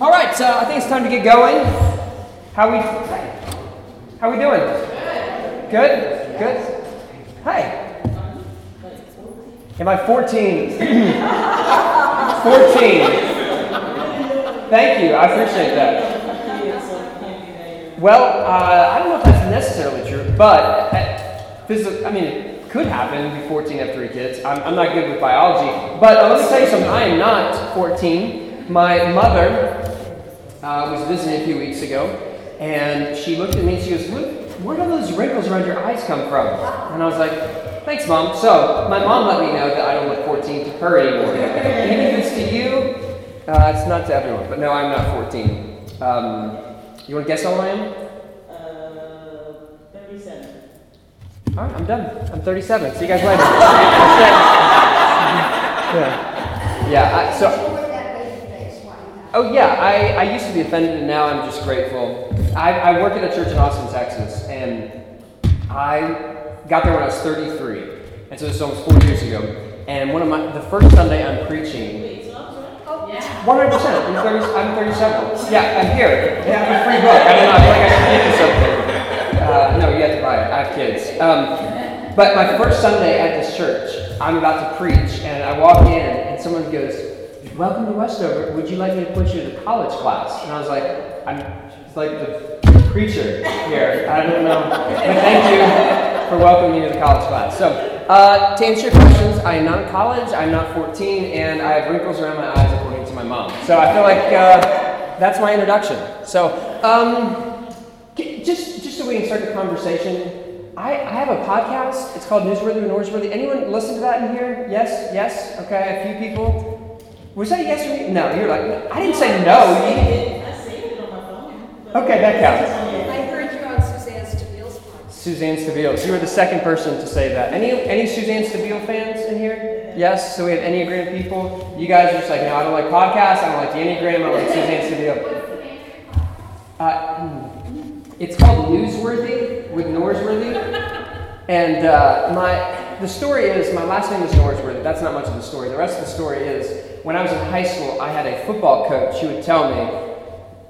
All right, so I think it's time to get going. How we how we doing? Good. Good. Hey. Am I 14? 14. Thank you. I appreciate that. Well, uh, I don't know if that's necessarily true, but uh, this is, I mean, it could happen be 14 have three kids. I'm, I'm not good with biology, but uh, let me tell you something. I am not 14. My mother uh, was visiting a few weeks ago, and she looked at me and she goes, where do those wrinkles around your eyes come from? And I was like, thanks, Mom. So my mom let me know that I don't look 14 to her anymore. Even if it's to you, uh, it's not to everyone. But no, I'm not 14. Um, you want to guess how old I am? Uh, 37. All right, I'm done. I'm 37. See you guys later. yeah. Yeah. I, so. Oh yeah, I, I used to be offended, and now I'm just grateful. I, I work at a church in Austin, Texas, and I got there when I was 33, and so this is almost four years ago. And one of my the first Sunday I'm preaching. Wait, so I'm sorry? 100. percent I'm 30. I'm 37. Yeah, I'm here. They have a free book. I don't know. I feel like I should give you something. Uh, no, you have to buy it. I have kids. Um, but my first Sunday at this church, I'm about to preach, and I walk in, and someone goes, "Welcome to Westover. Would you like me to put you the college class?" And I was like, "I'm like the preacher here. I don't know, but thank you for welcoming me to the college class." So, uh, to answer your questions, I am not in college. I'm not 14, and I have wrinkles around my eyes, according to my mom. So I feel like uh, that's my introduction. So, um, just just so we can start the conversation. I, I have a podcast. It's called Newsworthy and Norsworthy. Anyone listen to that in here? Yes, yes. Okay, a few people. Was that a yes or no? You're like, I didn't say no. You- I saved it on my phone. Okay, that counts. I heard you on Suzanne Stabile's podcast. Suzanne Stabile. You were the second person to say that. Any any Suzanne Stabile fans in here? Yes. So we have Enneagram people. You guys are just like, no, I don't like podcasts. I don't like the Enneagram. I don't like Suzanne Stabile. Uh, hmm. it's called Newsworthy with Norsworthy. And uh, my the story is my last name is Norsworthy. That's not much of the story. The rest of the story is when I was in high school, I had a football coach who would tell me,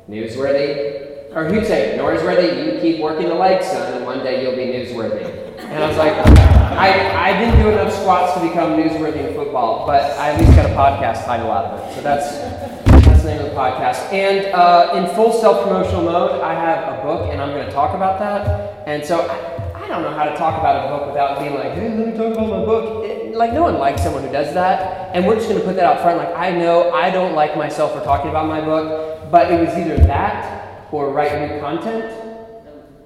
Newsworthy, or he'd say, Norsworthy, you keep working the legs, son, and one day you'll be newsworthy. And I was like, I, I didn't do enough squats to become newsworthy in football, but I at least got a podcast title out of it. So that's that's the name of the podcast. And uh, in full self-promotional mode, I have a book, and I'm going to talk about that. And so I, don't know how to talk about a book without being like, hey, let me talk about my book. It- like no one likes someone who does that, and we're just going to put that out front. Like I know I don't like myself for talking about my book, but it was either that or write new content.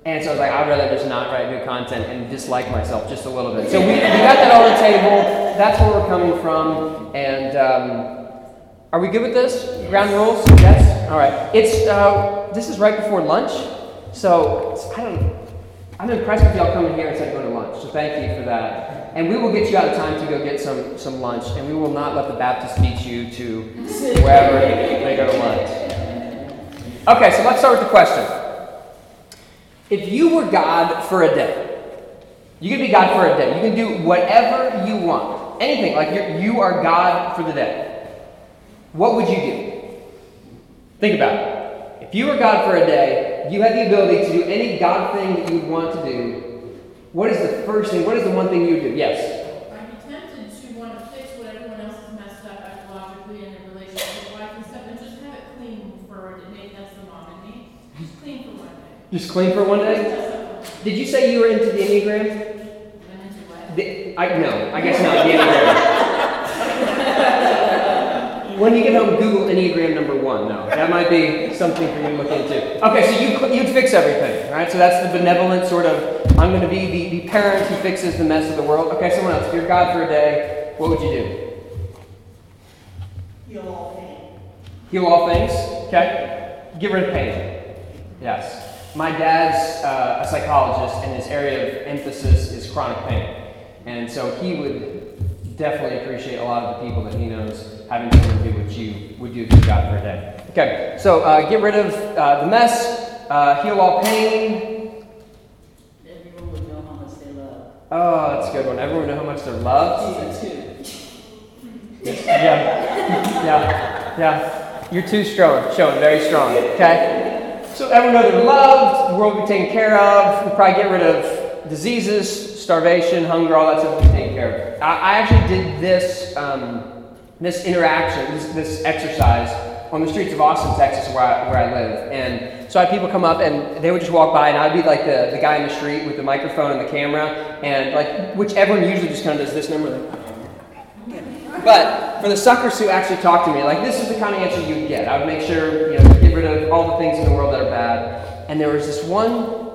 And so I was like, I'd rather just not write new content and dislike myself just a little bit. So we, we got that on the table. That's where we're coming from. And um, are we good with this? Ground rules? Yes? All right. It's uh, this is right before lunch, so it's- I don't. I'm impressed with y'all coming here instead of going to lunch. So thank you for that. And we will get you out of time to go get some some lunch, and we will not let the Baptist beat you to wherever they go to lunch. Okay, so let's start with the question. If you were God for a day, you can be God for a day. You can do whatever you want. Anything. Like you are God for the day. What would you do? Think about it. If you were God for a day, you had the ability to do any God thing that you would want to do. What is the first thing? What is the one thing you would do? Yes. I'd be tempted to want to fix what everyone else has messed up ecologically and in their relationship wife and stuff and just have it clean for maybe that's the mom in me. Just clean for one day. Just clean for one day? Did you say you were into the Enneagram? I'm into what? The, I, no, I guess not. The Enneagram. when you get home, Google Enneagram number one. No, that might be something for you to look into. Okay, so you you'd fix everything, right? So that's the benevolent sort of. I'm going to be the, the parent who fixes the mess of the world. Okay, someone else. If you're God for a day, what would you do? Heal all pain. Heal all things. Okay. Get rid of pain. Yes. My dad's uh, a psychologist, and his area of emphasis is chronic pain. And so he would definitely appreciate a lot of the people that he knows having to do what you would do if you got for a day. Okay, so uh, get rid of uh, the mess, uh, heal all pain. Everyone would know how much they love. Oh, that's a good one. Everyone know how much they're loved. Yeah, yeah, yeah. You're too strong, showing very strong, okay? So everyone know they're loved, the world will be taken care of, we'll probably get rid of diseases, starvation, hunger, all that stuff will take care of. I, I actually did this, um, this interaction, this, this exercise on the streets of Austin, Texas, where I, where I live. And so I had people come up and they would just walk by, and I'd be like the, the guy in the street with the microphone and the camera, and like, which everyone usually just kind of does this number, like, but for the suckers who actually talk to me, like this is the kind of answer you would get. I would make sure, you know, get rid of all the things in the world that are bad. And there was this one,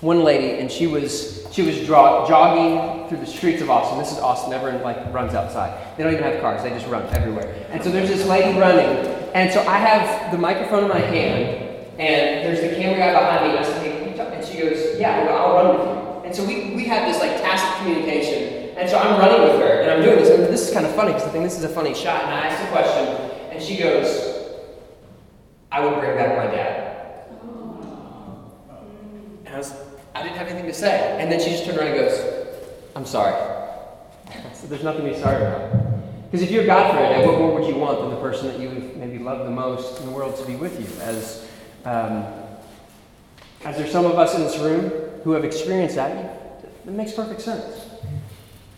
one lady, and she was she was draw, jogging through the streets of Austin. This is Austin. Everyone like runs outside. They don't even have cars. They just run everywhere. And so there's this lady running, and so I have the microphone in my hand, and there's the camera guy behind me. And I said, "Hey, can you talk?" And she goes, "Yeah, I'll run with you." And so we we had this like tacit communication. And so I'm running with her, and I'm doing this, and this is kind of funny because I think this is a funny shot. And I asked a question, and she goes, "I would bring back my dad." Oh. And I was, I didn't have anything to say. And then she just turned around and goes, "I'm sorry." So there's nothing to be sorry about. Because if you're God for it, what more would you want than the person that you maybe love the most in the world to be with you? As um, as there's some of us in this room who have experienced that, it makes perfect sense.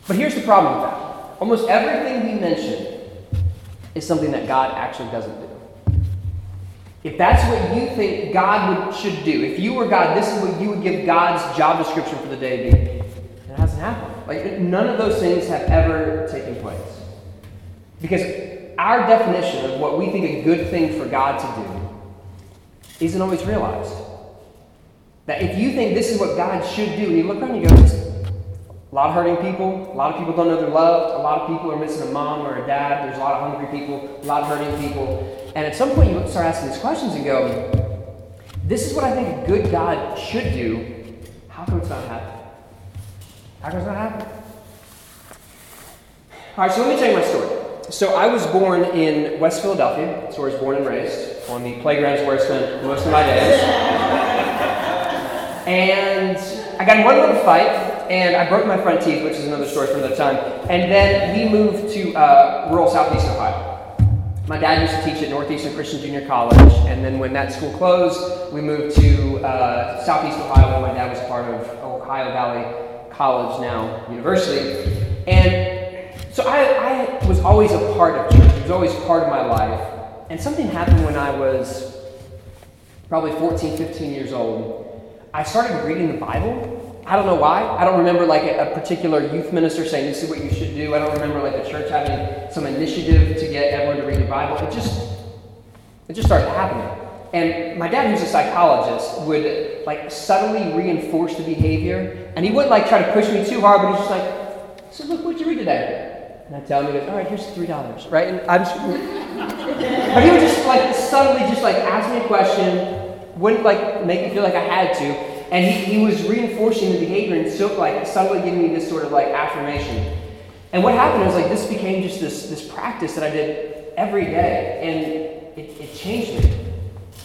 But here's the problem with that almost everything we mention is something that God actually doesn't do. If that's what you think God would, should do, if you were God, this is what you would give God's job description for the day be. It hasn't happened. Like none of those things have ever taken place. Because our definition of what we think a good thing for God to do isn't always realized. That if you think this is what God should do, and you look around and you go, a lot of hurting people. A lot of people don't know they're loved. A lot of people are missing a mom or a dad. There's a lot of hungry people, a lot of hurting people. And at some point, you start asking these questions and go, This is what I think a good God should do. How come it's not happening? How come it's not happening? All right, so let me tell you my story. So I was born in West Philadelphia. That's where I was born and raised. On the playgrounds where I spent most of my days. and I got in one little fight and I broke my front teeth, which is another story for another time. And then we moved to uh, rural Southeast Ohio. My dad used to teach at Northeastern Christian Junior College, and then when that school closed, we moved to uh, Southeast Ohio, where my dad was part of Ohio Valley College, now university. And so I, I was always a part of church. It was always part of my life. And something happened when I was probably 14, 15 years old. I started reading the Bible I don't know why. I don't remember like a, a, particular youth minister saying this is what you should do. I don't remember like the church having some initiative to get everyone to read the Bible. It just it just started happening. And my dad, who's a psychologist, would like subtly reinforce the behavior. And he wouldn't like try to push me too hard, but he's just like, so look, what'd you read today? And I tell him, he goes, all right, here's three dollars, right? And I'm just, but he would just like subtly just like ask me a question, wouldn't like make me feel like I had to, and he, he was reinforcing the behavior and so like subtly giving me this sort of like affirmation. And what happened was like this became just this this practice that I did every day, and it, it changed me.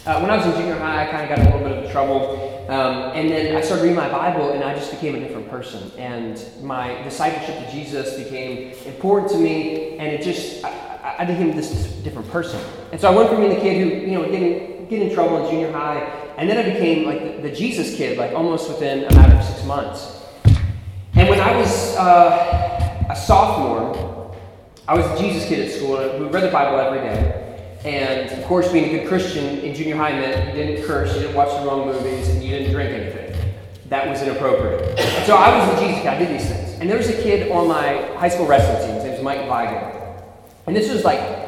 Uh, when I was in junior high, I kind of got a little bit of trouble, um, and then I started reading my Bible, and I just became a different person. And my discipleship to Jesus became important to me, and it just I, I became this different person. And so I went from being the kid who you know getting get in trouble in junior high and then I became like the, the, Jesus kid, like almost within a matter of six months. And when I was uh, a sophomore, I was a Jesus kid at school. And we read the Bible every day. And of course, being a good Christian in junior high meant you didn't curse, you didn't watch the wrong movies, and you didn't drink anything. That was inappropriate. so I was a Jesus kid. I did these things. And there was a kid on my high school wrestling team. His name was Mike Weigel. And this was like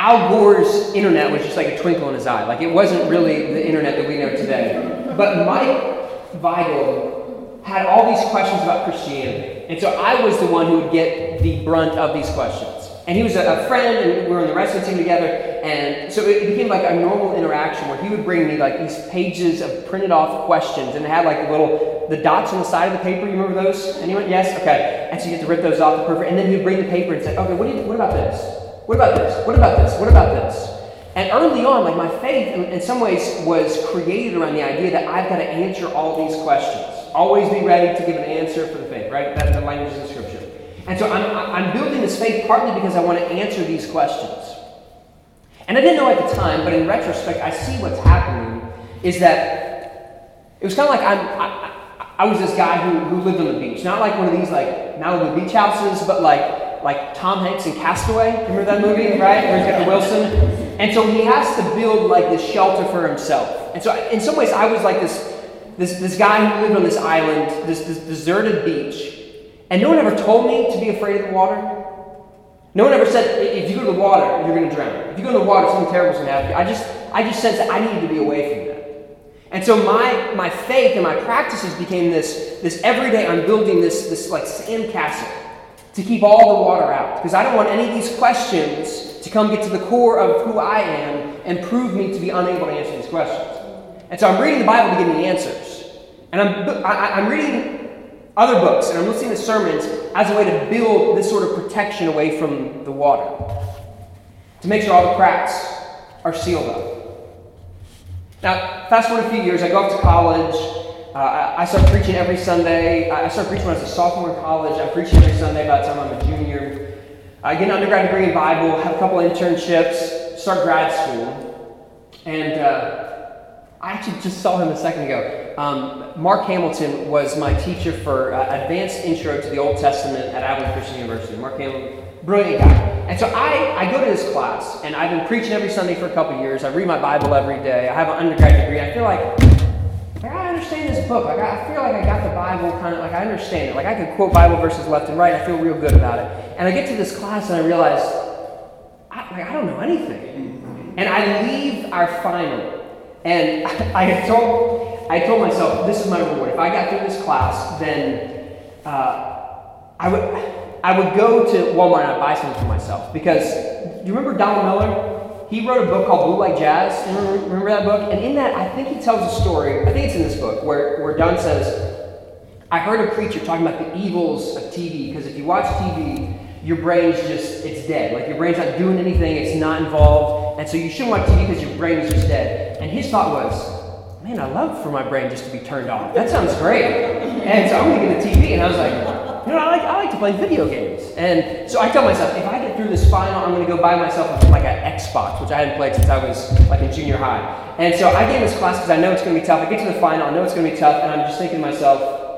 Al Gore's internet was just like a twinkle in his eye. Like it wasn't really the internet that we know today. But Mike Weigel had all these questions about Christianity. And so I was the one who would get the brunt of these questions. And he was a, a friend, and we were on the wrestling team together. And so it became like a normal interaction where he would bring me like these pages of printed off questions, and it had like little the dots on the side of the paper. You remember those? Anyone? Yes. Okay. And so you get to rip those off the paper, and then he would bring the paper and say, "Okay, what, do you, what about this? What about this? What about this? What about this? And early on, like my faith in, some ways was created around the idea that I've got to answer all these questions. Always be ready to give an answer for the faith, right? That's the language of scripture. And so I'm, I'm building this faith partly because I want to answer these questions. And I didn't know at the time, but in retrospect, I see what's happening is that it was kind of like I'm, I, I was this guy who, who lived on the beach. Not like one of these like Malibu beach houses, but like like Tom Hanks in Castaway. Remember that movie, right? Where he's got the Wilson. And so he has to build like this shelter for himself. And so in some ways, I was like this this, this guy who lived on this island, this, this deserted beach, and no one ever told me to be afraid of the water. No one ever said, if you go to the water, you're going to drown. If you go to the water, something terrible is going to happen. I just, I just sensed that I needed to be away from that. And so my, my faith and my practices became this, this everyday, I'm building this, this like sand castle to keep all the water out. Because I don't want any of these questions to come get to the core of who I am and prove me to be unable to answer these questions. And so I'm reading the Bible to get me answers. And I'm, I, I'm reading other books and I'm listening to sermons as a way to build this sort of protection away from the water. To make sure all the cracks are sealed up. Now, fast forward a few years, I go off to college. Uh, I start preaching every Sunday. I start preaching when I was a sophomore in college. I'm preaching every Sunday by the time I'm a junior. I get an undergrad degree in Bible, have a couple internships, start grad school. And uh, I actually just saw him a second ago. Um, Mark Hamilton was my teacher for uh, Advanced Intro to the Old Testament at Abilene Christian University. Mark Hamilton, brilliant guy. And so I, I go to this class, and I've been preaching every Sunday for a couple years. I read my Bible every day. I have an undergrad degree. I feel like, like I understand this book. Like I feel like I got the Bible kind of like I understand it. Like I could quote Bible verses left and right. I feel real good about it. And I get to this class and I realize I, like, I don't know anything. And I leave our final, and I, had told I told myself this is my reward. If I got through this class, then uh, I would. I would go to Walmart and I'd buy something for myself. Because, do you remember Donald Miller? He wrote a book called Blue Like Jazz. Remember, that book? And in that, I think he tells a story, I think it's in this book, where, where Don says, I heard a preacher talking about the evils of TV, because if you watch TV, your brain's just, it's dead. Like your brain's not doing anything, it's not involved. And so you shouldn't watch TV because your brain is just dead. And his thought was, man, I love for my brain just to be turned off. That sounds great. And so I'm going to get a TV. And I was like, you know, I like, I like to play video games. And so I tell myself, if I get through this final, I'm going to go buy myself like an Xbox, which I hadn't played since I was like in junior high. And so I in this class because I know it's going to be tough. I get to the final, I know it's going to be tough, and I'm just thinking to myself,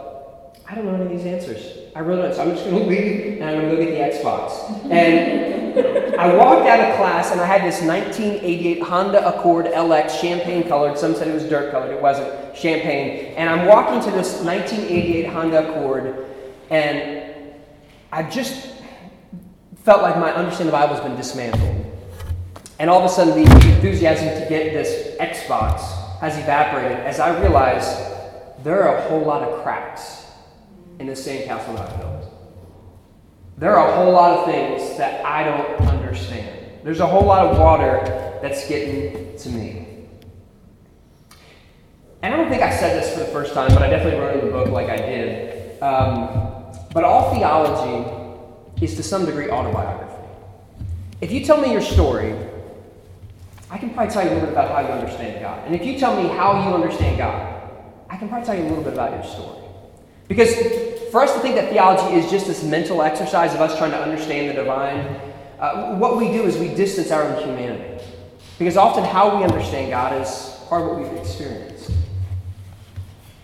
I don't know any of these answers. I really don't. So I'm just going to leave and I'm going to go get the Xbox. And I walked out of class and I had this 1988 Honda Accord LX champagne colored. Some said it was dirt colored. It wasn't champagne. And I'm walking to this 1988 Honda Accord and I just felt like my understanding of the Bible has been dismantled. And all of a sudden, the enthusiasm to get this Xbox has evaporated as I realized there are a whole lot of cracks in the sandcastle that I built. There are a whole lot of things that I don't understand. There's a whole lot of water that's getting to me. And I don't think I said this for the first time, but I definitely wrote in the book like I did. Um, but all theology is to some degree autobiography. If you tell me your story, I can probably tell you a little bit about how you understand God. And if you tell me how you understand God, I can probably tell you a little bit about your story. Because for us to think that theology is just this mental exercise of us trying to understand the divine, uh, what we do is we distance our own humanity. Because often how we understand God is part of what we've experienced.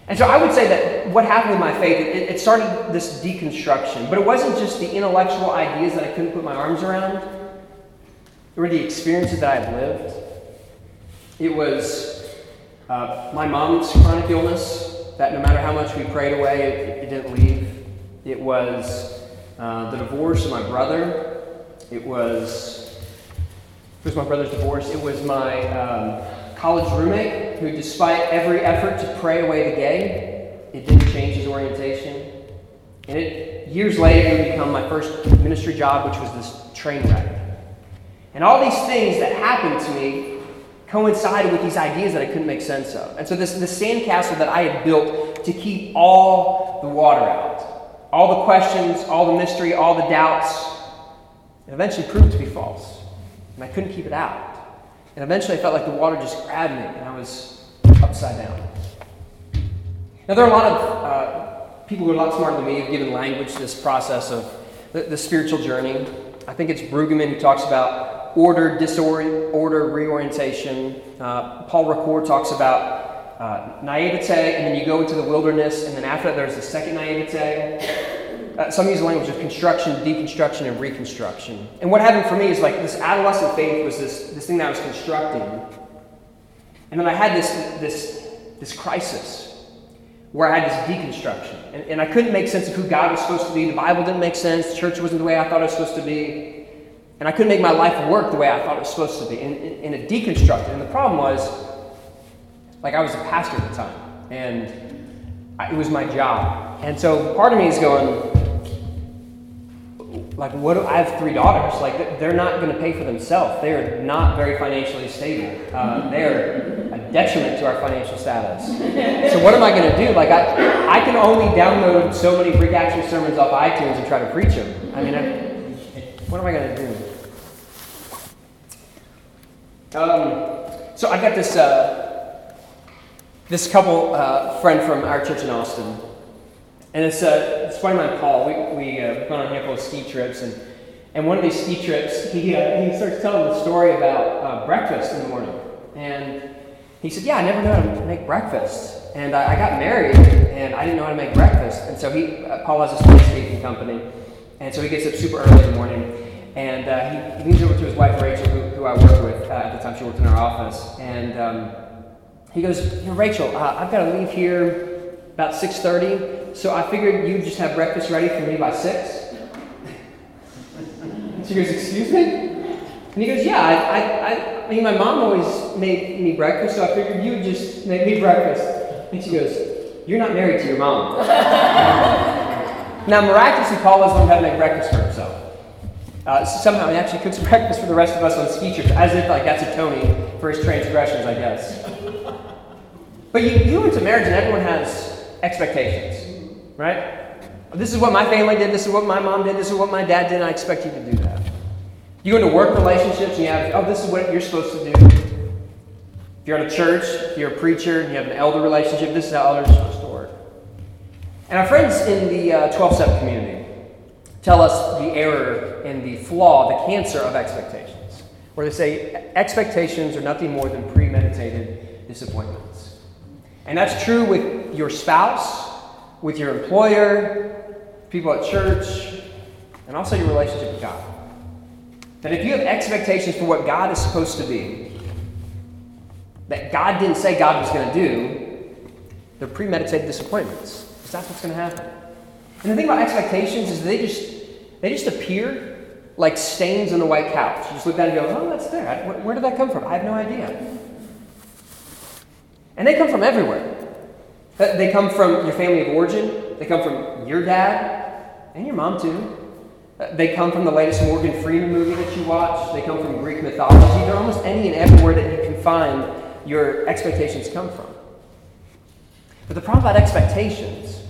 And so I would say that what happened with my faith, it, it, started this deconstruction. But it wasn't just the intellectual ideas that I couldn't put my arms around, it were the experiences that I had lived. It was uh, my mom's chronic illness that no matter how much we prayed away, it, it didn't leave. It was uh, the divorce of my brother. It was, it was my brother's divorce. It was my. Um, college roommate who, despite every effort to pray away the gay, it didn't change his orientation. And it, years later, it would become my first ministry job, which was this train wreck. And all these things that happened to me coincided with these ideas that I couldn't make sense of. And so this, this sandcastle that I had built to keep all the water out, all the questions, all the mystery, all the doubts, it eventually proved to be false. And I couldn't keep it out. And eventually I felt like the water just grabbed me and I was upside down. Now, there are a lot of uh, people who are a lot smarter than me who've given language to this process of the, the spiritual journey. I think it's Brueggemann who talks about order, disorder, reorientation. Uh, Paul Ricoeur talks about uh, naivete, and then you go into the wilderness, and then after that, there's the second naivete. Uh, some use the language of construction, deconstruction, and reconstruction. And what happened for me is like this adolescent faith was this, this thing that I was constructing. And then I had this, this, this crisis where I had this deconstruction. And, and I couldn't make sense of who God was supposed to be. The Bible didn't make sense. Church wasn't the way I thought it was supposed to be. And I couldn't make my life work the way I thought it was supposed to be. And, and, it deconstructed. And the problem was, like, I was a pastor at the time. And I, it was my job. And so part of me is going, like what do, I have three daughters. Like they're not going to pay for themselves. They're not very financially stable. Uh, they're a detriment to our financial status. So what am I going to do? Like I, I can only download so many freak action sermons off iTunes and try to preach them I mean I, what am I going to do? Um, so I got this uh, this couple uh, friend from our church in Austin and it's, uh, it's funny, my Paul, we, we uh, went on a handful of ski trips, and, and one of these ski trips, he, uh, he starts telling the story about uh, breakfast in the morning. And he said, Yeah, I never know how to make breakfast. And I, I got married, and I didn't know how to make breakfast. And so he, uh, Paul has a landscaping company, and so he gets up super early in the morning. And uh, he, he leans over to his wife, Rachel, who, who I worked with at the time. She worked in our office. And um, he goes, Rachel, I've got to leave here about 6.30 so I figured you'd just have breakfast ready for me by six. she goes, Excuse me? And he goes, Yeah, I, I, I mean, my mom always made me breakfast, so I figured you would just make me breakfast. And she goes, You're not married to your mom. now, miraculously, Paul has learned how to make breakfast for himself. Uh, somehow he actually cooks breakfast for the rest of us on ski trips, as if like that's a Tony for his transgressions, I guess. But you, you into marriage and everyone has expectations right? This is what my family did, this is what my mom did, this is what my dad did, I expect you to do that. You go into work relationships and you have, oh, this is what you're supposed to do. If you're at a church, if you're a preacher, and you have an elder relationship, this is how elders are supposed to work. And our friends in the uh, 12 step community tell us the error and the flaw, the cancer of expectations, where they say expectations are nothing more than premeditated disappointments. And that's true with your spouse, with your employer, people at church, and also your relationship with God. That if you have expectations for what God is supposed to be, that God didn't say God was going to do, they're premeditated disappointments. Because that's what's going to happen. And the thing about expectations is they just they just appear like stains on a white couch. You just look down and go, oh, that's there. Where, where did that come from? I have no idea. And they come from everywhere. They come from your family of origin. They come from your dad and your mom, too. Uh, they come from the latest Morgan Freeman movie that you watch. They come from Greek mythology. They're almost any and everywhere that you can find your expectations come from. But the problem about expectations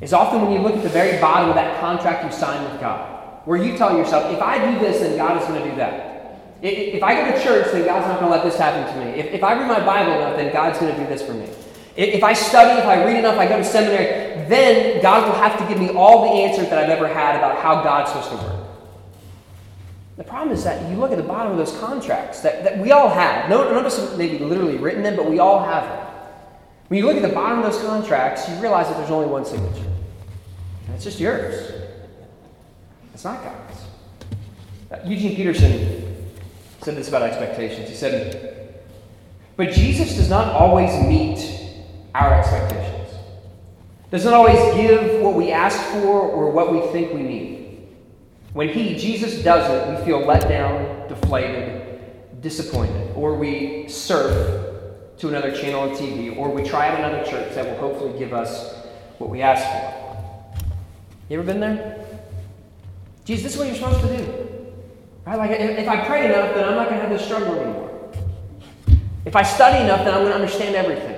is often when you look at the very bottom of that contract you signed with God, where you tell yourself, if I do this, then God is going to do that. If I go to church, then God's not going to let this happen to me. If, if I read my Bible enough, then God's going to do this for me. If I study, if I read enough, I go to seminary, then God will have to give me all the answers that I've ever had about how God's supposed to work. The problem is that you look at the bottom of those contracts that, that we all have. No, none of us maybe literally written them, but we all have them. When you look at the bottom of those contracts, you realize that there's only one signature. And it's just yours. It's not God's. Uh, Eugene Peterson said this about expectations. He said, But Jesus does not always meet our expectations. Does not always give what we ask for or what we think we need. When He, Jesus, does it, we feel let down, deflated, disappointed, or we surf to another channel on TV, or we try out another church that will hopefully give us what we ask for. You ever been there? Jesus, this is what you're supposed to do. Right? Like if I pray enough, then I'm not going to have this struggle anymore. If I study enough, then I'm going to understand everything.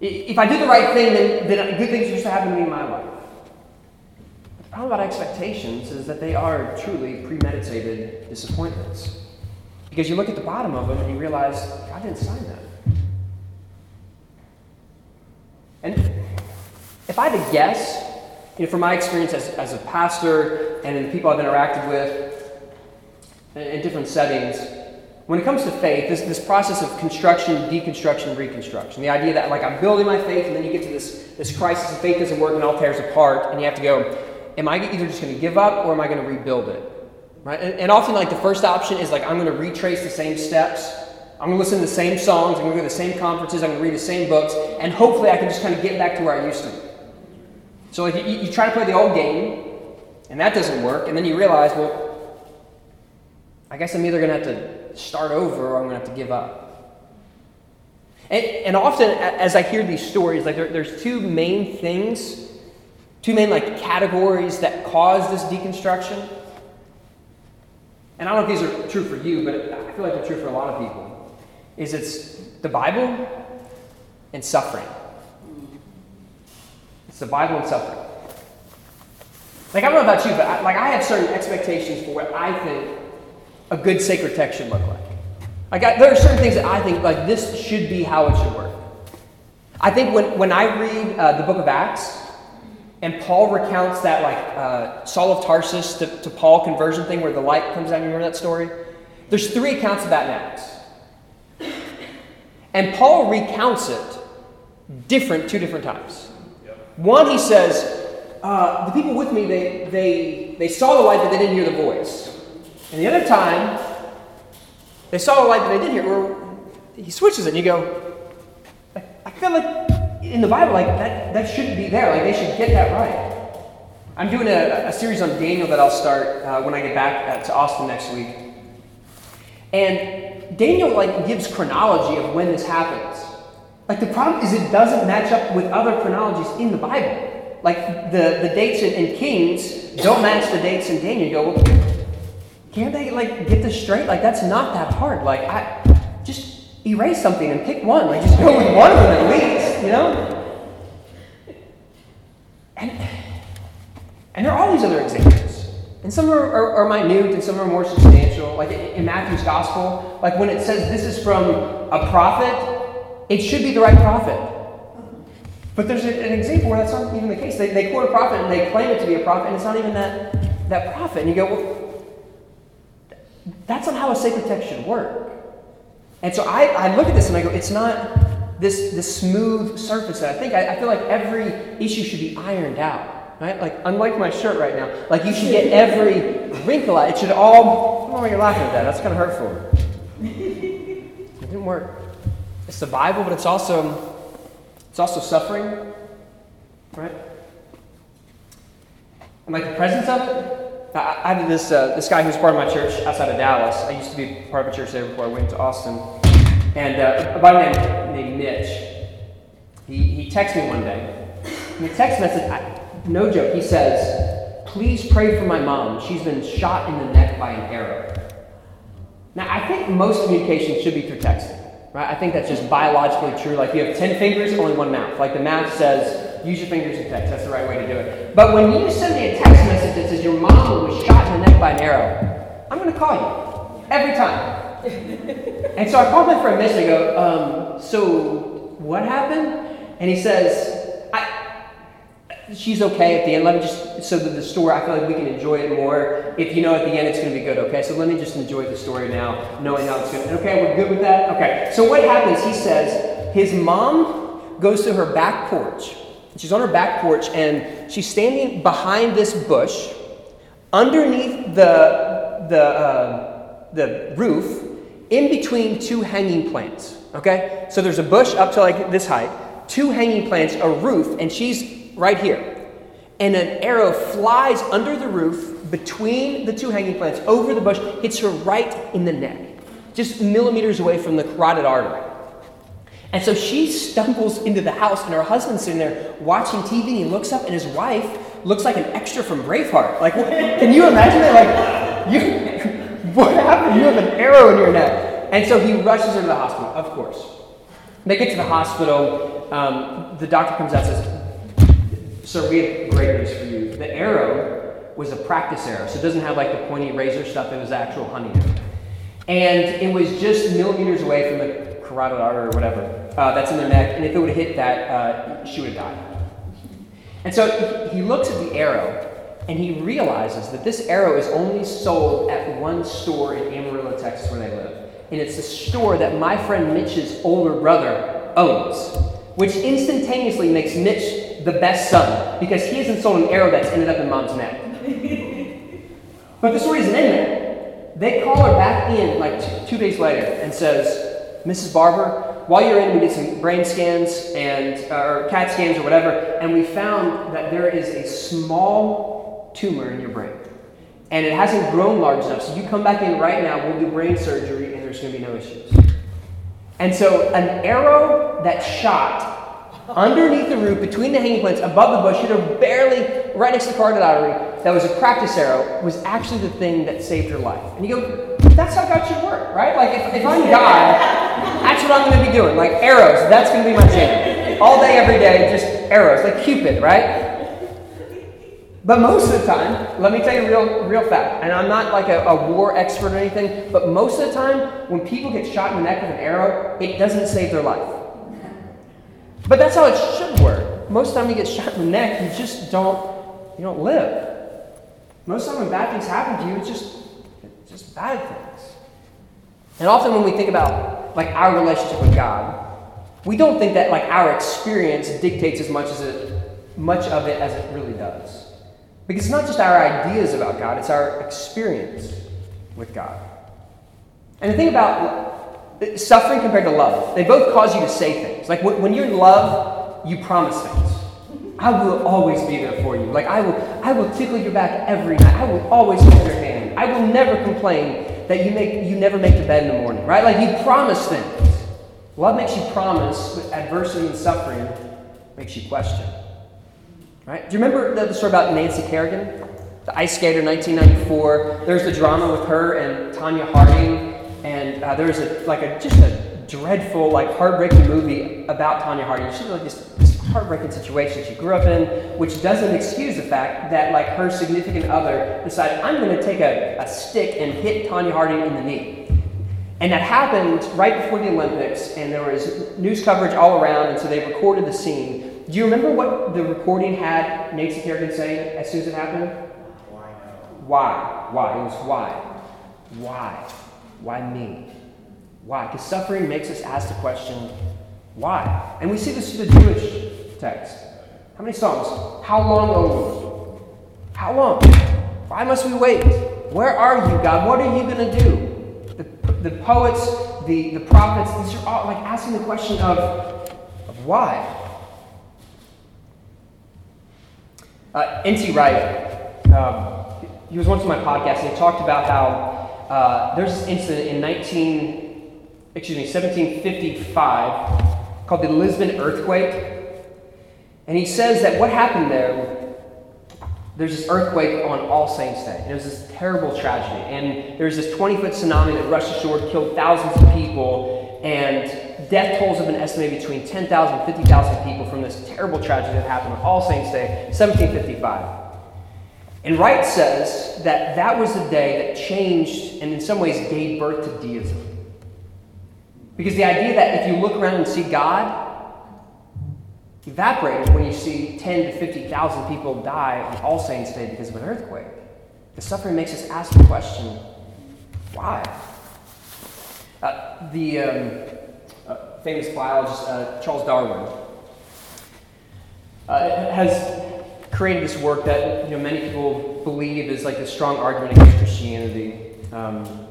If I do the right thing, then, then good things used to happen to me in my life. The problem about expectations is that they are truly premeditated disappointments. Because you look at the bottom of them and you realize, God didn't sign that. And if I had to guess, you know, from my experience as, as a pastor and the people I've interacted with, in different settings. When it comes to faith, this, this process of construction, deconstruction, reconstruction, the idea that like I'm building my faith and then you get to this, this crisis of faith doesn't work and all tears apart and you have to go, am I either just going to give up or am I going to rebuild it? Right? And, and often like the first option is like I'm going to retrace the same steps. I'm going to listen to the same songs. I'm going to go to the same conferences. I'm going to read the same books. And hopefully I can just kind of get back to where I used to be. So like you, you try to play the old game and that doesn't work. And then you realize, well, I guess I'm either going to have to start over or I'm going to have to give up. And, and often, as I hear these stories, like there, there's two main things, two main like categories that cause this deconstruction. And I don't know if these are true for you, but I feel like they're true for a lot of people. Is it's the Bible and suffering. It's the Bible and suffering. Like I don't know about you, but I, like I have certain expectations for what I think a good sacred text should look like. Like there are certain things that I think like this should be how it should work. I think when, when I read uh, the book of Acts and Paul recounts that like uh, Saul of Tarsus to, to Paul conversion thing where the light comes down, you remember that story? There's three accounts of that in Acts. And Paul recounts it different two different times. One, he says, uh, the people with me, they, they, they saw the light, but they didn't hear the voice. And the other time, they saw a light that they did hear. Where he switches it, and you go, I feel like in the Bible, like that, that shouldn't be there. Like they should get that right. I'm doing a, a series on Daniel that I'll start uh, when I get back uh, to Austin next week. And Daniel like gives chronology of when this happens. Like the problem is it doesn't match up with other chronologies in the Bible. Like the, the dates in, in Kings don't match the dates in Daniel. You go, well, can't they like get this straight? Like that's not that hard. Like I just erase something and pick one. Like just go with one of them at least, you know? And and there are all these other examples. And some are, are, are minute and some are more substantial. Like in Matthew's gospel, like when it says this is from a prophet, it should be the right prophet. But there's an example where that's not even the case. They, they quote a prophet and they claim it to be a prophet, and it's not even that, that prophet. And you go, well, that's not how a sacred text should work. And so I, I look at this and I go, it's not this, this smooth surface that I think. I, I feel like every issue should be ironed out. Right? Like, unlike my shirt right now, like you should get every wrinkle out. It should all. Why you're laughing at that. That's kind of hurtful. It didn't work. It's the Bible, but it's also it's also suffering, right? And like the presence of it, I, had this, uh, this guy who was part of my church outside of Dallas. I used to be part of a church there before I went to Austin. And uh, a guy named, named Mitch, he, he texted me one day. In the text message, I, no joke, he says, Please pray for my mom. She's been shot in the neck by an arrow. Now, I think most communication should be through texting. Right? I think that's just biologically true. Like you have 10 fingers, only one mouth. Like the math says, use your fingers in text. That's the right way to do it. But when you send me a text message that says your mom was shot in the neck by an arrow, I'm going to call you every time. and so I called my friend Mitch and I go, um, so what happened? And he says, I, she's okay at the end. Let me just, so that the story, I feel like we can enjoy it more. If you know at the end it's going to be good, okay? So let me just enjoy the story now, knowing how it's going to, okay, we're good with that? Okay. So what happens, he says, his mom goes to her back porch. She's on her back porch and she's standing behind this bush underneath the, the, uh, the roof in between two hanging plants, okay? So there's a bush up to like this height, two hanging plants, a roof, and she's right here. And an arrow flies under the roof between the two hanging plants over the bush, hits her right in the neck, just millimeters away from the carotid artery. And so she stumbles into the house, and her husband's sitting there watching TV, and he looks up, and his wife looks like an extra from Braveheart. Like, can you imagine that? Like, you, what happened? You have an arrow in your neck. And so he rushes her to the hospital, of course. They get to the hospital. Um, the doctor comes out and says, so we have great news for you. The arrow was a practice arrow, so it doesn't have like the pointy razor stuff. It was actual honey. And it was just millimeters away from the carotid artery or whatever uh, that's in their neck. And if it would have hit that, uh, she would have died. And so he looks at the arrow and he realizes that this arrow is only sold at one store in Amarillo, Texas, where they live. And it's a store that my friend Mitch's older brother owns, which instantaneously makes Mitch the best son because he hasn't sold an arrow that's ended up in mom's neck. but the story isn't in there. They call her back in like two, two days later and says, Mrs. Barber, while you're in, we did some brain scans and uh, or CAT scans or whatever, and we found that there is a small tumor in your brain, and it hasn't grown large enough. So you come back in right now. We'll do brain surgery, and there's going to be no issues. And so an arrow that shot underneath the root, between the hanging plants, above the bush, hit her barely right next to the carotid artery. That was a practice arrow. Was actually the thing that saved her life. And you go, that's how God should work, right? Like if, if I'm God, that's what I'm going to be doing. Like arrows, that's going to be my thing. All day, every day, just arrows, like Cupid, right? But most of the time, let me tell you real, real fact, and I'm not like a, a, war expert or anything, but most of the time, when people get shot in the neck with an arrow, it doesn't save their life. But that's how it should work. Most of the time you get shot in the neck, you just don't, you don't live. Most of the time when bad things happen to you, it's just, it's just bad things. And often when we think about like our relationship with God, we don't think that like our experience dictates as much as it much of it as it really does. Because it's not just our ideas about God, it's our experience with God. And the thing about suffering compared to love, they both cause you to say things. Like when you're in love, you promise things. I will always be there for you. Like I will, I will tickle your back every night. I will always hold your hand. I will never complain that you make you never make the bed in the morning. Right? Like you promise things. Love makes you promise, but adversity and suffering makes you question. Right? Do you remember the story about Nancy Kerrigan? The ice skater, 1994. There's the drama with her and Tonya Harding, and uh, there was a like a just a dreadful, like heartbreaking movie about Tonya Harding. She like this, this heartbreaking situation she grew up in, which doesn't excuse the fact that like her significant other decided, I'm going to take a, a stick and hit Tonya Harding in the knee. And that happened right before the Olympics, and there was news coverage all around, and so they recorded the scene. Do you remember what the recording had Nancy Kerrigan say as soon as it happened? Why Why? Why? It was why. Why? Why me? Why? Because suffering makes us ask the question, why? And we see this in the Jewish text. How many songs? How long, O Lord? How long? Why must we wait? Where are you, God? What are you going to do? The, the poets, the, the prophets, these are all like asking the question of, of why. Uh, N.T. Wright, um, he was once on my podcast and he talked about how uh, there's this incident in 19, excuse me, 1755 called the Lisbon earthquake. And he says that what happened there, there's this earthquake on All Saints Day. And it was this terrible tragedy. And there's this 20 foot tsunami that rushed ashore, killed thousands of people, and death tolls have been estimated between 10,000 and 50,000 people from this terrible tragedy that happened on All Saints Day, 1755. And Wright says that that was the day that changed and in some ways gave birth to deism. Because the idea that if you look around and see God, evaporated when you see 10 to 50,000 people die on All Saints Day because of an earthquake. The suffering makes us ask the question, why? Uh, the um, uh, famous biologist uh, Charles Darwin uh, has created this work that you know many people believe is like a strong argument against Christianity, um,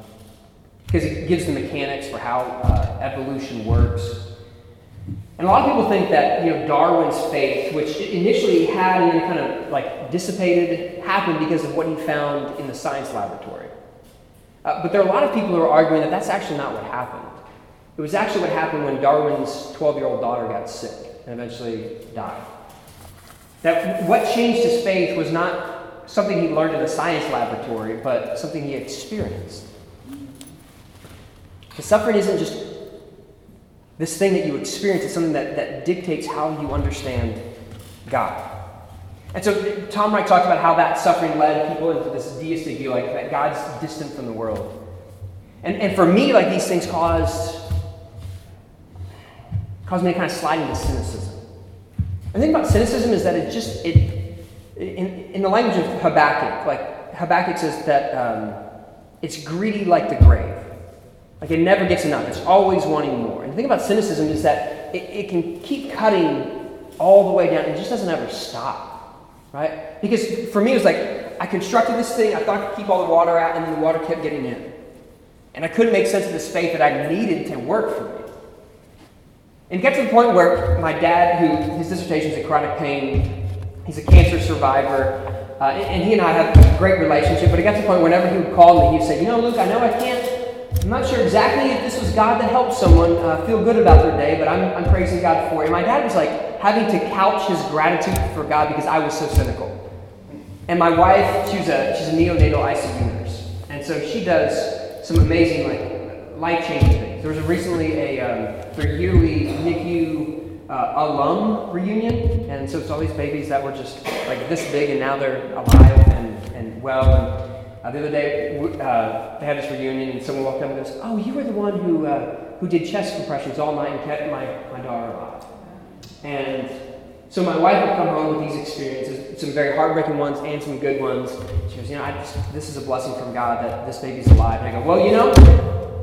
because it gives the mechanics for how uh, evolution works. And a lot of people think that you know Darwin's faith, which initially had and then kind of like dissipated, happened because of what he found in the science laboratory. Uh, but there are a lot of people who are arguing that that's actually not what happened. It was actually what happened when Darwin's 12 year old daughter got sick and eventually died. That what changed his faith was not something he learned in a science laboratory, but something he experienced. The suffering isn't just this thing that you experience, it's something that, that dictates how you understand God. And so Tom Wright talked about how that suffering led people into this deistic view, like that God's distant from the world. And, and for me, like these things caused, caused me to kind of slide into cynicism. The thing about cynicism is that it just, it, in, in the language of Habakkuk, like Habakkuk says that um, it's greedy like the grave. Like it never gets enough. It's always wanting more. And the thing about cynicism is that it, it can keep cutting all the way down. It just doesn't ever stop, right? Because for me, it was like I constructed this thing. I thought I could keep all the water out, and then the water kept getting in. And I couldn't make sense of this faith that I needed to work for me. And get to the point where my dad, who his dissertation is in chronic pain, he's a cancer survivor, uh, and he and I have a great relationship, but it got to the point whenever he would call me, he'd say, You know, Luke, I know I can't I'm not sure exactly if this was God that helped someone uh, feel good about their day, but I'm, I'm praising God for it. And my dad was like having to couch his gratitude for God because I was so cynical. And my wife, she's a, she's a neonatal ICU nurse. And so she does some amazing, like, life changing things. There was recently a, um, their yearly NICU uh, alum reunion. And so it's all these babies that were just like this big and now they're alive and, and well. And, uh, the other day, uh, they had this reunion, and someone walked up and goes, "Oh, you were the one who uh, who did chest compressions all night and kept my, my daughter alive." And so my wife would come home with these experiences, some very heartbreaking ones and some good ones. She goes, "You know, I just, this is a blessing from God that this baby's alive." And I go, "Well, you know,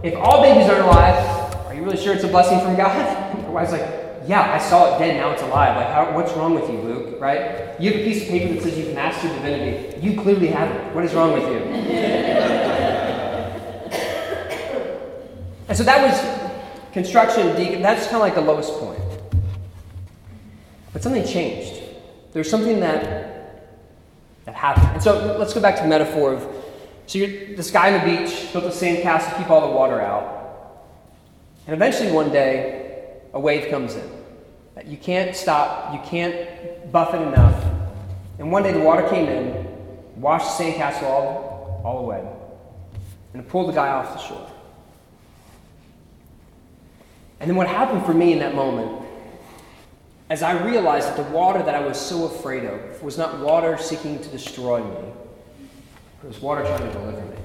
if all babies aren't alive, are you really sure it's a blessing from God?" my wife's like, yeah, I saw it dead, now it's alive. Like, how, what's wrong with you, Luke, right? You have a piece of paper that says you've mastered divinity. You clearly haven't. What is wrong with you? and so that was construction, deacon. That's kind of like the lowest point. But something changed. There's something that, that happened. And so let's go back to the metaphor of so you're this guy on the beach built a sandcastle to keep all the water out. And eventually one day, a wave comes in. You can't stop, you can't buff it enough. And one day the water came in, washed the sandcastle all, all away, and pulled the guy off the shore. And then what happened for me in that moment, as I realized that the water that I was so afraid of was not water seeking to destroy me, it was water trying to deliver me.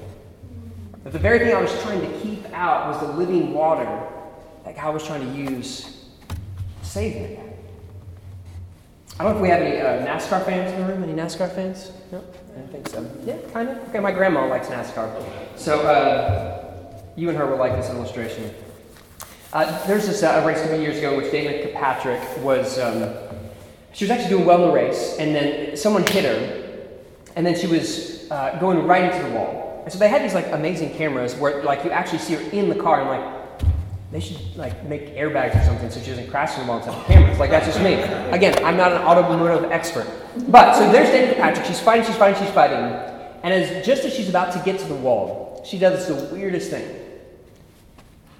That the very thing I was trying to keep out was the living water that God was trying to use save me. I don't know if we have any uh, NASCAR fans in the room. Any NASCAR fans? No, I think so. Yeah, kind of. Okay, my grandma likes NASCAR. So uh, you and her will like this illustration. Uh, there's this uh, race a couple years ago which Danica Patrick was. Um, she was actually doing well in the race, and then someone hit her, and then she was uh, going right into the wall. And so they had these like amazing cameras where like you actually see her in the car, and like they should like make airbags or something so she doesn't crash into the wall instead of cameras. Like that's just me. Again, I'm not an automotive expert. But so there's Danica Patrick. She's fighting, she's fighting, she's fighting. And as just as she's about to get to the wall, she does the weirdest thing.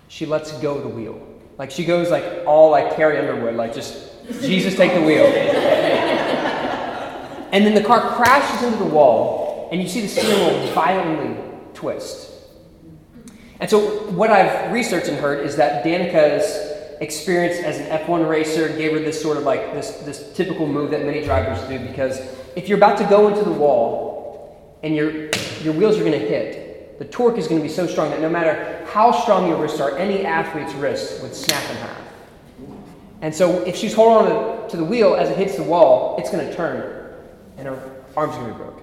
She lets go the wheel. Like she goes like all like Carrie Underwood, like just Jesus take the wheel. and then the car crashes into the wall, and you see the steering wheel violently twist. And so, what I've researched and heard is that Danica's experience as an F1 racer gave her this sort of like this, this typical move that many drivers do because if you're about to go into the wall and your, your wheels are going to hit, the torque is going to be so strong that no matter how strong your wrists are, any athlete's wrist would snap in half. And so, if she's holding on to the wheel as it hits the wall, it's going to turn and her arm's going to be broken.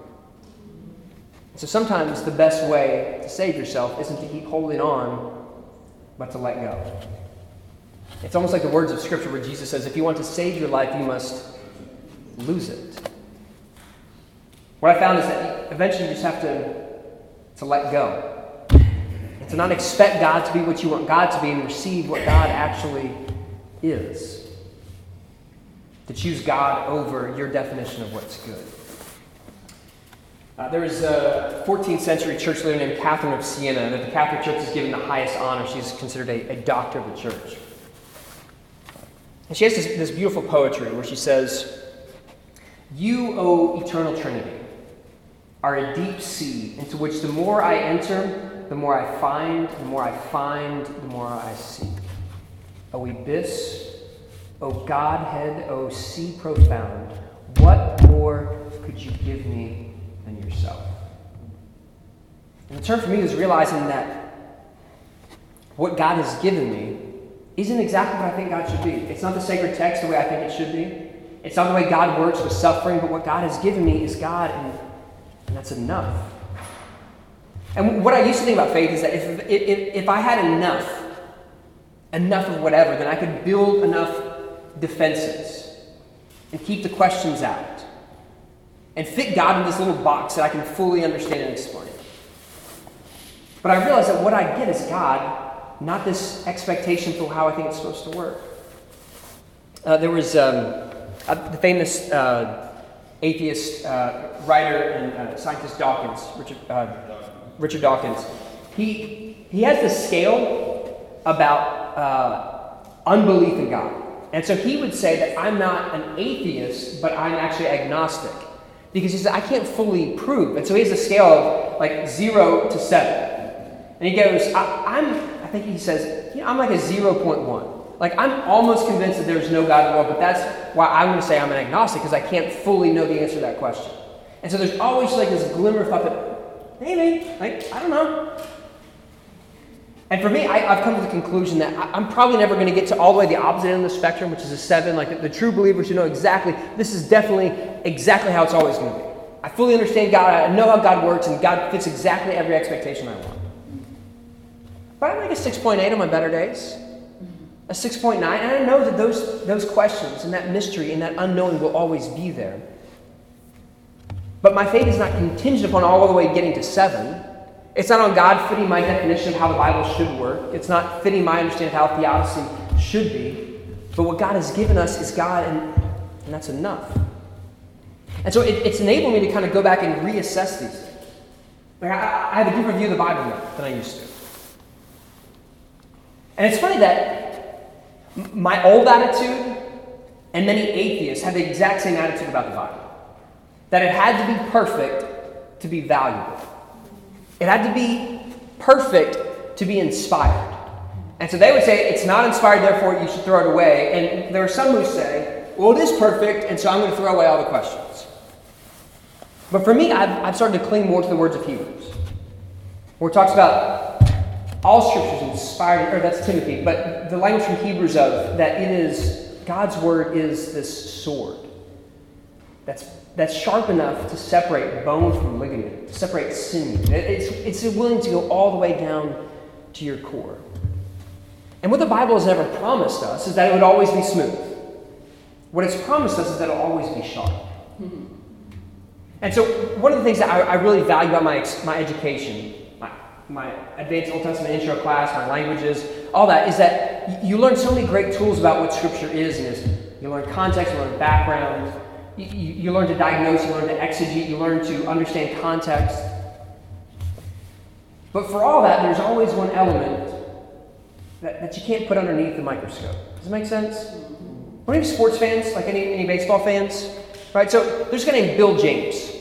So sometimes the best way to save yourself isn't to keep holding on, but to let go. It's almost like the words of Scripture where Jesus says, if you want to save your life, you must lose it. What I found is that eventually you just have to, to let go. And to not expect God to be what you want God to be and receive what God actually is. To choose God over your definition of what's good. Uh, there was a 14th century church leader named Catherine of Siena that the Catholic Church has given the highest honor. She's considered a, a doctor of the church. And she has this, this beautiful poetry where she says, You, O eternal Trinity, are a deep sea into which the more I enter, the more I find, the more I find, the more I seek. O abyss, O Godhead, O sea profound, what more could you give me. And the term for me is realizing that what God has given me isn't exactly what I think God should be. It's not the sacred text the way I think it should be. It's not the way God works with suffering, but what God has given me is God, and, and that's enough. And what I used to think about faith is that if, if, if I had enough, enough of whatever, then I could build enough defenses and keep the questions out and fit God in this little box that I can fully understand and explain. But I realize that what I get is God, not this expectation for how I think it's supposed to work. Uh, there was um, the famous uh, atheist uh, writer and uh, scientist Dawkins, Richard, uh, Richard Dawkins. He, he has this scale about uh, unbelief in God. And so he would say that I'm not an atheist, but I'm actually agnostic. Because he says, I can't fully prove. And so he has a scale of like zero to seven. And he goes, I, am I think he says, you know, I'm like a 0.1. Like, I'm almost convinced that there's no God in the world, but that's why I'm going to say I'm an agnostic, because I can't fully know the answer to that question. And so there's always like this glimmer of thought that, maybe, like, I don't know. And for me, I, have come to the conclusion that I, am probably never going to get to all the way the opposite end of the spectrum, which is a seven. Like the, the true believers who know exactly, this is definitely exactly how it's always going to be. I fully understand God. I know how God works, and God fits exactly every expectation I want. But I'm like a 6.8 on my better days, a 6.9, and I know that those, those questions and that mystery and that unknowing will always be there. But my faith is not contingent upon all the way getting to seven. It's not on God fitting my definition of how the Bible should work. It's not fitting my understanding of how theodicy should be. But what God has given us is God, and, and that's enough. And so it, it's enabled me to kind of go back and reassess these things. Like I, I have a different view of the Bible now than I used to. And it's funny that my old attitude and many atheists have the exact same attitude about the Bible that it had to be perfect to be valuable, it had to be perfect to be inspired. And so they would say it's not inspired, therefore you should throw it away. And there are some who say, well, it is perfect, and so I'm going to throw away all the questions. But for me, I've, I've started to cling more to the words of Hebrews, where it talks about all scripture is inspired, or that's Timothy, but the language from Hebrews of that it is God's word is this sword that's that's sharp enough to separate bone from ligament, to separate sinew. It's, it's willing to go all the way down to your core. And what the Bible has never promised us is that it would always be smooth. What it's promised us is that it'll always be sharp. Mm-hmm. And so, one of the things that I, I really value about my, my education my advanced Old Testament intro class, my languages, all that, is that you learn so many great tools about what Scripture is and isn't. You learn context, you learn background, you, you, you learn to diagnose, you learn to exegete, you learn to understand context. But for all that, there's always one element that, that you can't put underneath the microscope. Does it make sense? Are you sports fans? Like any, any baseball fans? Right? So there's a guy named Bill James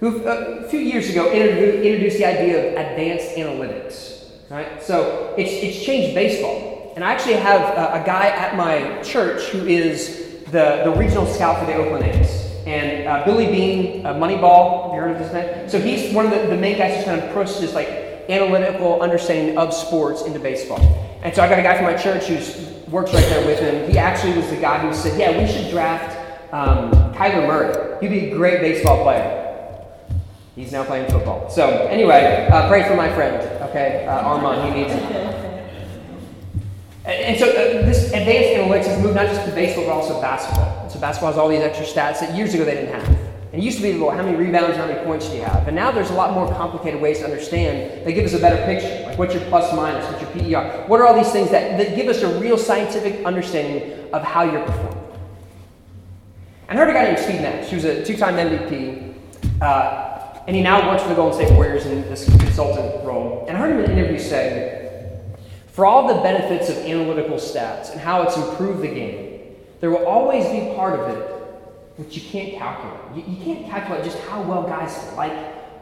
who uh, a few years ago introduced the idea of advanced analytics. Right? So it's, it's changed baseball. And I actually have a, a guy at my church who is the, the regional scout for the Oakland A's. And uh, Billy Beane, uh, Moneyball, have you heard of this name? So he's one of the, the main guys who's kind of pushed this like analytical understanding of sports into baseball. And so I got a guy from my church who works right there with him. He actually was the guy who said, yeah, we should draft um, Kyler Murray. He'd be a great baseball player. He's now playing football. So, anyway, uh, pray for my friend, okay? Uh, Armand, he needs it. And, and so, uh, this advanced analytics has moved not just to baseball, but also basketball. So, basketball has all these extra stats that years ago they didn't have. And it used to be, well, how many rebounds, how many points do you have? And now there's a lot more complicated ways to understand. They give us a better picture. Like, what's your plus minus? What's your PER? What are all these things that, that give us a real scientific understanding of how you're performing? And I heard a guy named Steve Nash, who's a two time MVP. And he now works for the Golden State Warriors in this consultant role. And I heard him in an interview say, for all the benefits of analytical stats and how it's improved the game, there will always be part of it which you can't calculate. You, you can't calculate just how well guys like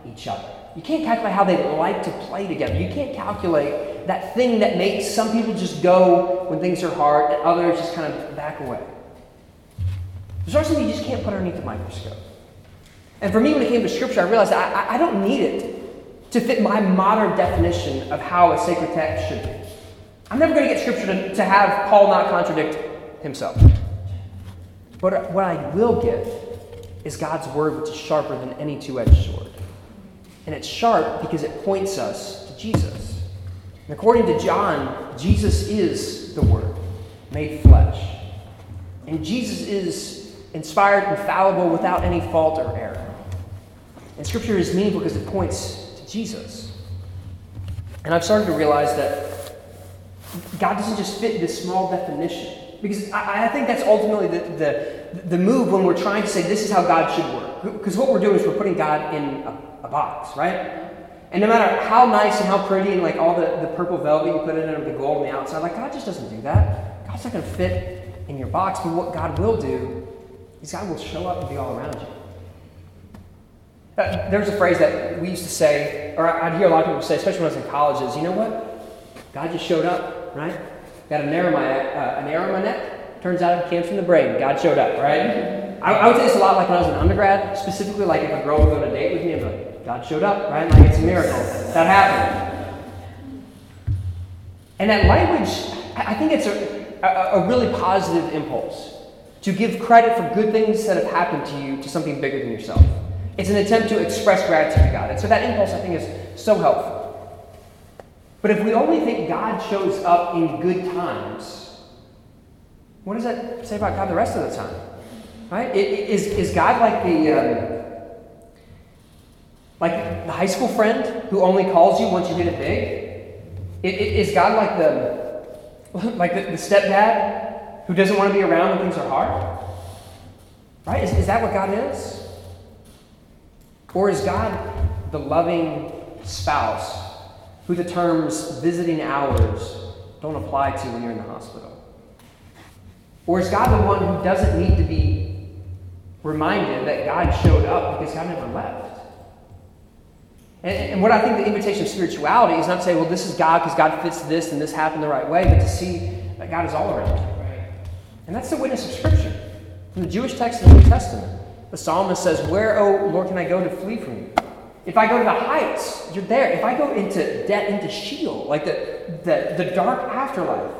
each other. You can't calculate how they like to play together. You can't calculate that thing that makes some people just go when things are hard and others just kind of back away. There's something you just can't put underneath the microscope. And for me, when it came to Scripture, I realized I, I don't need it to fit my modern definition of how a sacred text should be. I'm never going to get Scripture to, to have Paul not contradict himself. But what I will get is God's word, which is sharper than any two edged sword. And it's sharp because it points us to Jesus. And according to John, Jesus is the Word made flesh. And Jesus is inspired, infallible, without any fault or error. And Scripture is meaningful because it points to Jesus. And I've started to realize that God doesn't just fit this small definition. Because I, I think that's ultimately the, the, the move when we're trying to say this is how God should work. Because what we're doing is we're putting God in a, a box, right? And no matter how nice and how pretty and like all the, the purple velvet you put in it or the gold on the outside, like God just doesn't do that. God's not going to fit in your box. But what God will do is God will show up and be all around you. Uh, there's a phrase that we used to say, or I'd hear a lot of people say, especially when I was in college, is, you know what? God just showed up, right? Got an arrow in my, uh, an arrow in my neck. Turns out it came from the brain. God showed up, right? I, I would say this a lot like when I was an undergrad, specifically like if a girl would go on a date with me, be like, God showed up, right? Like it's a miracle. That happened. And that language, I think it's a, a, a, really positive impulse to give credit for good things that have happened to you to something bigger than yourself. It's an attempt to express gratitude to God. And so that impulse, I think, is so helpful. But if we only think God shows up in good times, what does that say about God the rest of the time? Right? Is, is God like the. Um, like the high school friend who only calls you once you hit it big? Is God like the like the, the stepdad who doesn't want to be around when things are hard? Right? Is, is that what God is? Or is God the loving spouse who the terms visiting hours don't apply to when you're in the hospital? Or is God the one who doesn't need to be reminded that God showed up because God never left? And, and, what I think the invitation of spirituality is not to say, well, this is God because God fits this and this happened the right way, but to see that God is all around you. And that's the witness of Scripture. From the Jewish text in the New Testament, the psalmist says, Where, oh Lord, can I go to flee from you? If I go to the heights, you're there. If I go into debt, into Sheol, like the, the, the dark afterlife,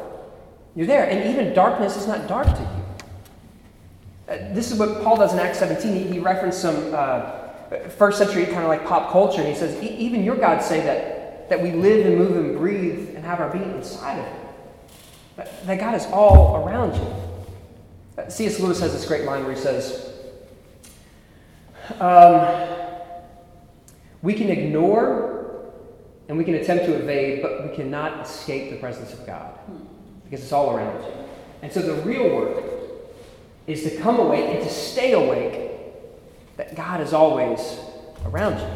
you're there. And even darkness is not dark to you. Uh, this is what Paul does in Acts 17. He, he referenced some. Uh, first century kind of like pop culture, and he says, even your gods say that, that we live and move and breathe and have our being inside of. That, that God is all around you. Uh, C.S. Lewis has this great line where he says, um, We can ignore and we can attempt to evade, but we cannot escape the presence of God because it's all around you. And so the real work is to come awake and to stay awake that God is always around you.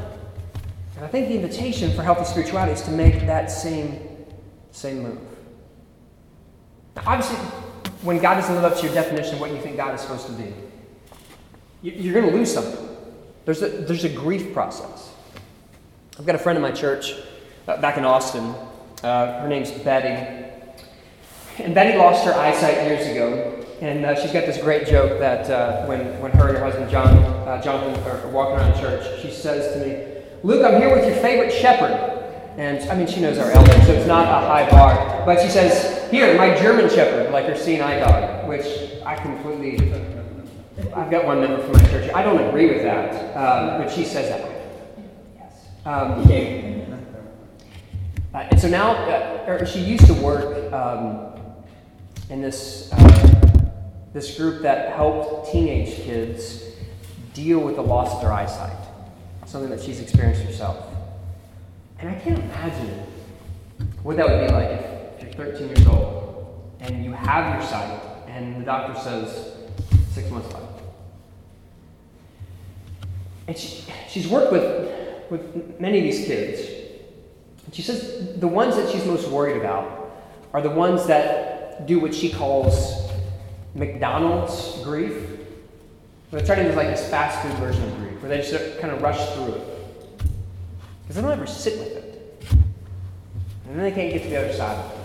And I think the invitation for healthy spirituality is to make that same, same move. Now, obviously, when God doesn't live up to your definition of what you think God is supposed to be, you're going to lose something. There's a, there's a grief process. I've got a friend in my church uh, back in Austin. Uh, her name's Betty. And Betty lost her eyesight years ago. And uh, she's got this great joke that uh, when, when her and her husband John, uh, Jonathan are walking around church, she says to me, Luke, I'm here with your favorite shepherd. And I mean, she knows our elder, so it's not a high bar. But she says, Here, my German shepherd, like her seeing eye dog, which I completely. I've got one member from my church. I don't agree with that, um, but she says that. Yes. Um, uh, and so now, uh, she used to work um, in this uh, this group that helped teenage kids deal with the loss of their eyesight, something that she's experienced herself. And I can't imagine what that would be like if you're 13 years old and you have your sight and the doctor says six months left. And she, she's worked with, with many of these kids. And she says the ones that she's most worried about are the ones that do what she calls McDonald's grief. They're trying to do like this fast food version of grief, where they just kind of rush through it. Because they don't ever sit with it. And then they can't get to the other side of it.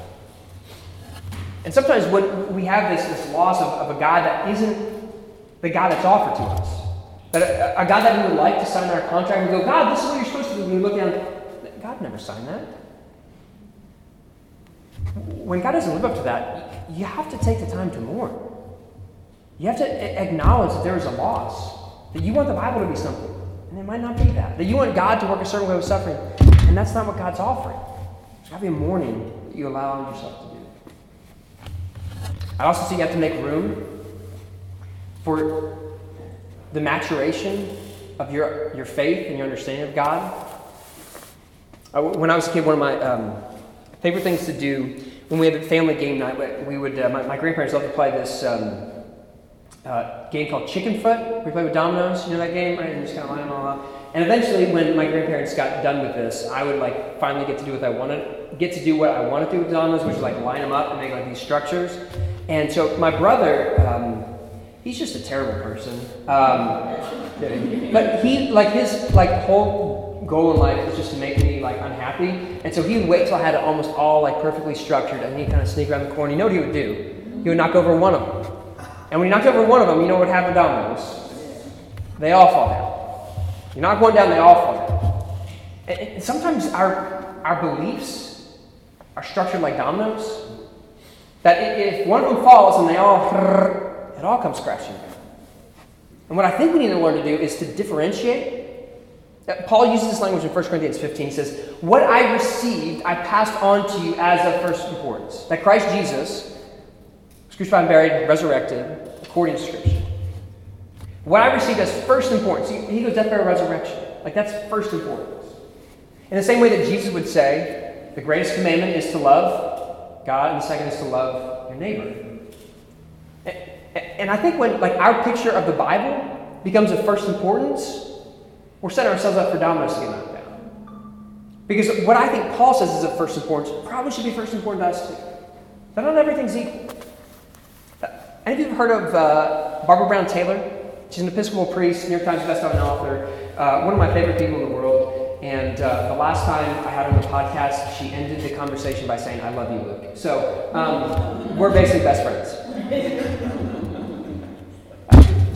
And sometimes when we have this, this loss of, of a God that isn't the God that's offered to us, that a, a, God that we would like to sign our contract, and go, God, this is what you're supposed to do. And we look down, God never signed that. When God doesn't live up to that, you have to take the time to mourn. You have to acknowledge that there is a loss, that you want the Bible to be something, and it might not be that. That you want God to work a certain way with suffering, and that's not what God's offering. There's got to be a mourning that you allow yourself to do. I also see you have to make room for the maturation of your, your faith and your understanding of God. I, when I was a kid, one of my um, favorite things to do when we had a family game night, we would, uh, my, my, grandparents loved to play this um, uh, game called Chicken Foot. We played with dominoes, you know that game, right? And just kind of line them all up. And eventually, when my grandparents got done with this, I would like finally get to do what I wanted, get to do what I wanted to do with dominoes, which is like line them up and make like these structures. And so my brother, um, he's just a terrible person. Um, but he, like his, like whole goal in life is just to make me like unhappy. And so he would wait till I had it almost all like perfectly structured, and he'd kind of sneak around the corner. You know what he would do? He would knock over one of them. And when he knocked over one of them, you know what happened to dominoes? They all fall down. You knock one down, they all fall down. And sometimes our our beliefs are structured like dominoes. That if one of them falls and they all, it all comes crashing down. And what I think we need to learn to do is to differentiate. Paul uses this language in 1 Corinthians 15. He says, What I received, I passed on to you as of first importance. That Christ Jesus was crucified and buried, resurrected, according to Scripture. What I received as first importance, he goes death, burial, resurrection. Like that's first importance. In the same way that Jesus would say, the greatest commandment is to love God, and the second is to love your neighbor. And I think when like our picture of the Bible becomes of first importance, we're setting ourselves up for dominoes to get knocked down. Because what I think Paul says is of first importance probably should be first important to us too. Not everything's equal. Any of you have heard of uh, Barbara Brown Taylor? She's an Episcopal priest, New York Times bestselling author, uh, one of my favorite people in the world. And uh, the last time I had her on the podcast, she ended the conversation by saying, I love you, Luke. So um, we're basically best friends.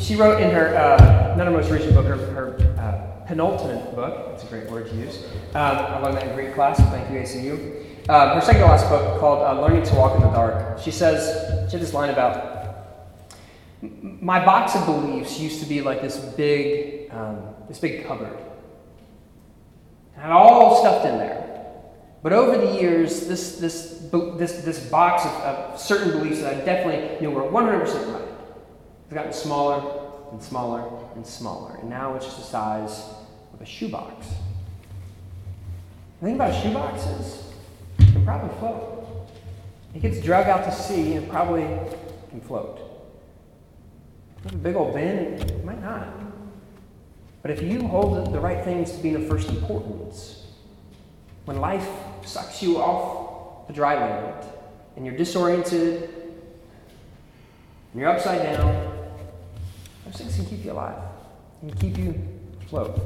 She wrote in her, uh, not her most recent book, her, her uh, penultimate book, that's a great word to use. Um, I learned that in Greek class, thank you, ACU. Uh, her second to last book called uh, Learning to Walk in the Dark. She says, she had this line about, my box of beliefs used to be like this big, um, this big cupboard. I had all stuffed in there. But over the years, this, this, this, this box of, of certain beliefs that I definitely knew were 100% right has gotten smaller and smaller and smaller. And now it's just the size of a shoebox. The thing about a shoebox is it can probably float. It gets dragged out to sea and probably can float. If a big old bin, it might not. But if you hold the right things to being of first importance, when life sucks you off the dry land and you're disoriented and you're upside down, those things can keep you alive and keep you afloat.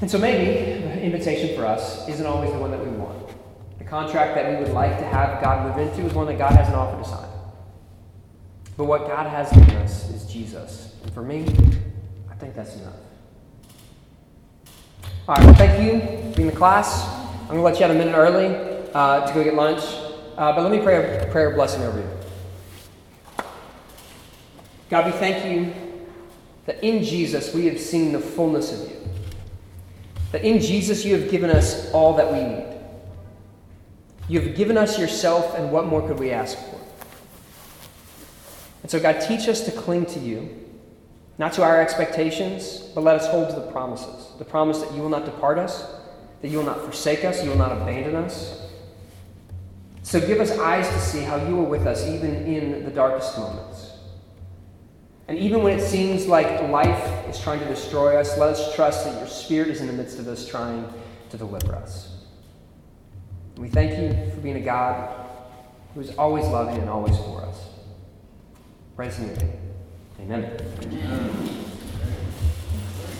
And so maybe the invitation for us isn't always the one that we want. The contract that we would like to have God move into is one that God hasn't offered to sign. But what God has given us is Jesus. And for me, I think that's enough. All right, well, thank you for being in the class. I'm going to let you out a minute early uh, to go get lunch. Uh, but let me pray a prayer blessing over you. God, we thank you that in Jesus we have seen the fullness of you. That in Jesus you have given us all that we need. You have given us yourself, and what more could we ask for? And so, God, teach us to cling to you, not to our expectations, but let us hold to the promises. The promise that you will not depart us, that you will not forsake us, you will not abandon us. So, give us eyes to see how you are with us, even in the darkest moments. And even when it seems like life is trying to destroy us, let us trust that your Spirit is in the midst of us trying to deliver us. And we thank you for being a God who is always loving and always for us. Praise your name. Amen. Amen.